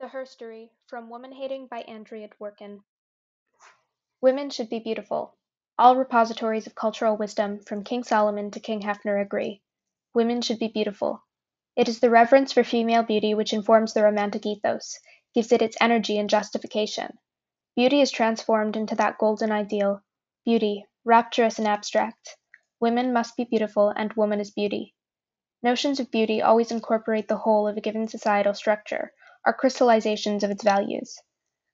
The Herstory from Woman Hating by Andrea Dworkin Women should be beautiful. All repositories of cultural wisdom, from King Solomon to King Hefner, agree. Women should be beautiful. It is the reverence for female beauty which informs the romantic ethos, gives it its energy and justification. Beauty is transformed into that golden ideal beauty, rapturous and abstract. Women must be beautiful, and woman is beauty. Notions of beauty always incorporate the whole of a given societal structure, are crystallizations of its values.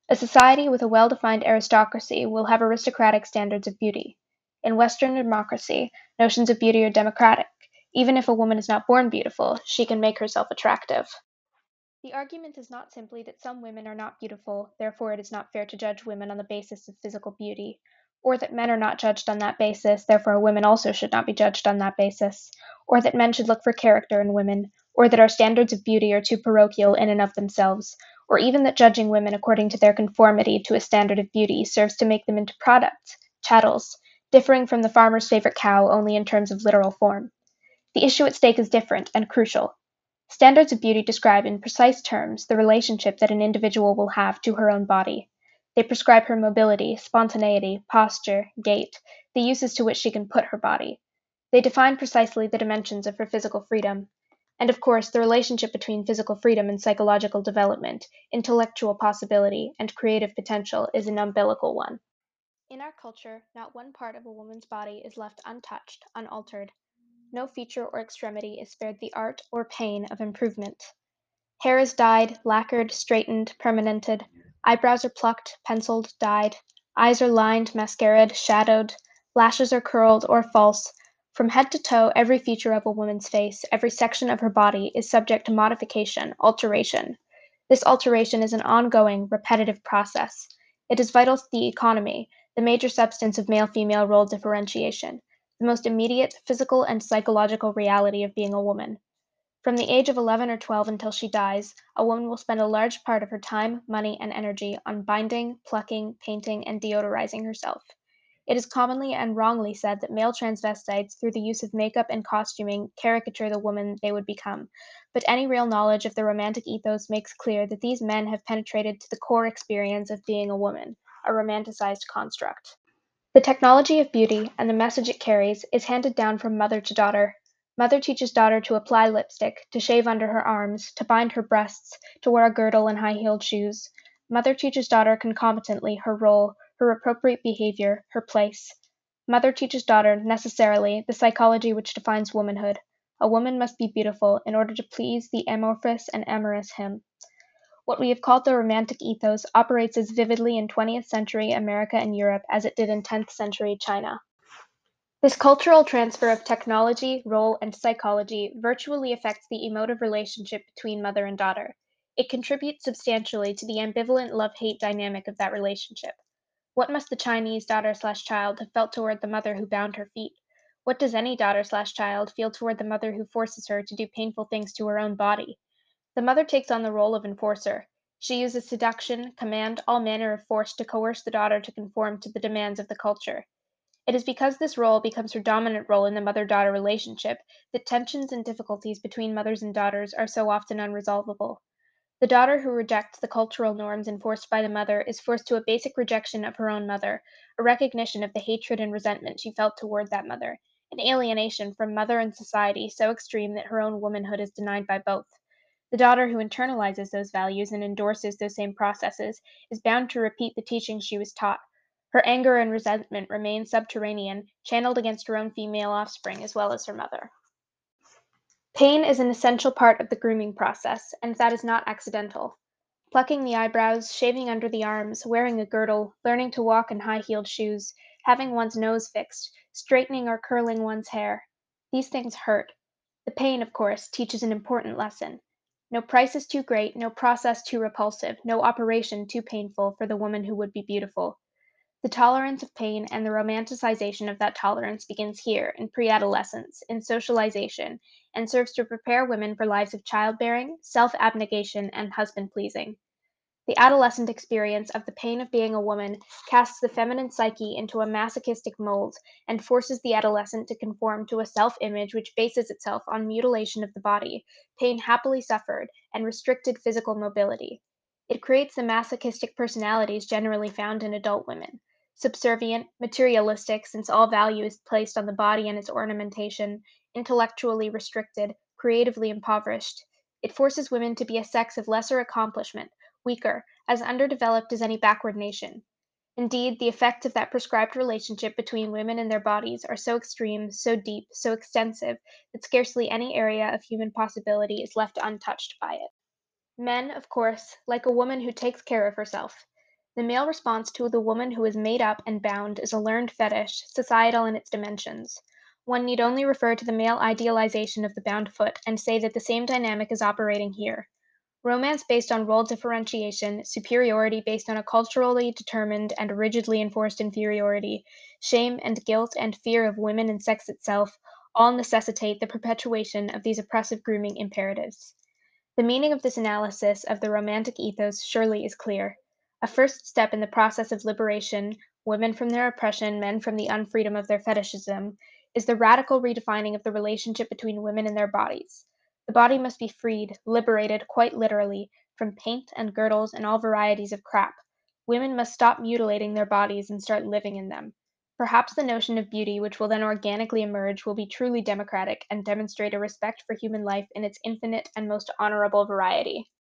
A society with a well defined aristocracy will have aristocratic standards of beauty. In Western democracy, notions of beauty are democratic. Even if a woman is not born beautiful, she can make herself attractive. The argument is not simply that some women are not beautiful, therefore it is not fair to judge women on the basis of physical beauty, or that men are not judged on that basis, therefore women also should not be judged on that basis, or that men should look for character in women, or that our standards of beauty are too parochial in and of themselves, or even that judging women according to their conformity to a standard of beauty serves to make them into products, chattels, differing from the farmer's favorite cow only in terms of literal form. The issue at stake is different and crucial. Standards of beauty describe in precise terms the relationship that an individual will have to her own body. They prescribe her mobility, spontaneity, posture, gait, the uses to which she can put her body. They define precisely the dimensions of her physical freedom. And of course, the relationship between physical freedom and psychological development, intellectual possibility, and creative potential is an umbilical one. In our culture, not one part of a woman's body is left untouched, unaltered. No feature or extremity is spared the art or pain of improvement. Hair is dyed, lacquered, straightened, permanented; eyebrows are plucked, penciled, dyed; eyes are lined, mascaraed, shadowed; lashes are curled or false; from head to toe every feature of a woman's face, every section of her body, is subject to modification, alteration. This alteration is an ongoing, repetitive process. It is vital to the economy, the major substance of male female role differentiation the most immediate physical and psychological reality of being a woman. From the age of 11 or 12 until she dies, a woman will spend a large part of her time, money, and energy on binding, plucking, painting, and deodorizing herself. It is commonly and wrongly said that male transvestites, through the use of makeup and costuming, caricature the woman they would become, but any real knowledge of the romantic ethos makes clear that these men have penetrated to the core experience of being a woman, a romanticized construct. The technology of beauty, and the message it carries, is handed down from mother to daughter. Mother teaches daughter to apply lipstick, to shave under her arms, to bind her breasts, to wear a girdle and high heeled shoes. Mother teaches daughter concomitantly her role, her appropriate behavior, her place. Mother teaches daughter, necessarily, the psychology which defines womanhood. A woman must be beautiful in order to please the amorphous and amorous him. What we have called the Romantic ethos operates as vividly in twentieth century America and Europe as it did in tenth century China. This cultural transfer of technology, role, and psychology virtually affects the emotive relationship between mother and daughter. It contributes substantially to the ambivalent love hate dynamic of that relationship. What must the Chinese daughter slash child have felt toward the mother who bound her feet? What does any daughter slash child feel toward the mother who forces her to do painful things to her own body? The mother takes on the role of enforcer. She uses seduction, command, all manner of force to coerce the daughter to conform to the demands of the culture. It is because this role becomes her dominant role in the mother daughter relationship that tensions and difficulties between mothers and daughters are so often unresolvable. The daughter who rejects the cultural norms enforced by the mother is forced to a basic rejection of her own mother, a recognition of the hatred and resentment she felt toward that mother, an alienation from mother and society so extreme that her own womanhood is denied by both. The daughter who internalizes those values and endorses those same processes is bound to repeat the teachings she was taught. Her anger and resentment remain subterranean, channeled against her own female offspring as well as her mother. Pain is an essential part of the grooming process, and that is not accidental. Plucking the eyebrows, shaving under the arms, wearing a girdle, learning to walk in high heeled shoes, having one's nose fixed, straightening or curling one's hair these things hurt. The pain, of course, teaches an important lesson. No price is too great, no process too repulsive, no operation too painful for the woman who would be beautiful. The tolerance of pain and the romanticization of that tolerance begins here, in pre adolescence, in socialization, and serves to prepare women for lives of childbearing, self abnegation, and husband pleasing. The adolescent experience of the pain of being a woman casts the feminine psyche into a masochistic mold, and forces the adolescent to conform to a self image which bases itself on mutilation of the body, pain happily suffered, and restricted physical mobility. It creates the masochistic personalities generally found in adult women: subservient, materialistic, since all value is placed on the body and its ornamentation, intellectually restricted, creatively impoverished. It forces women to be a sex of lesser accomplishment, weaker, as underdeveloped as any backward nation. Indeed, the effects of that prescribed relationship between women and their bodies are so extreme, so deep, so extensive, that scarcely any area of human possibility is left untouched by it. Men, of course, like a woman who takes care of herself. The male response to the woman who is made up and bound is a learned fetish, societal in its dimensions. One need only refer to the male idealization of the bound foot and say that the same dynamic is operating here. Romance based on role differentiation, superiority based on a culturally determined and rigidly enforced inferiority, shame and guilt and fear of women and sex itself, all necessitate the perpetuation of these oppressive grooming imperatives. The meaning of this analysis of the romantic ethos surely is clear. A first step in the process of liberation, women from their oppression, men from the unfreedom of their fetishism, is the radical redefining of the relationship between women and their bodies. The body must be freed, liberated, quite literally, from paint and girdles and all varieties of crap. Women must stop mutilating their bodies and start living in them. Perhaps the notion of beauty which will then organically emerge will be truly democratic and demonstrate a respect for human life in its infinite and most honorable variety.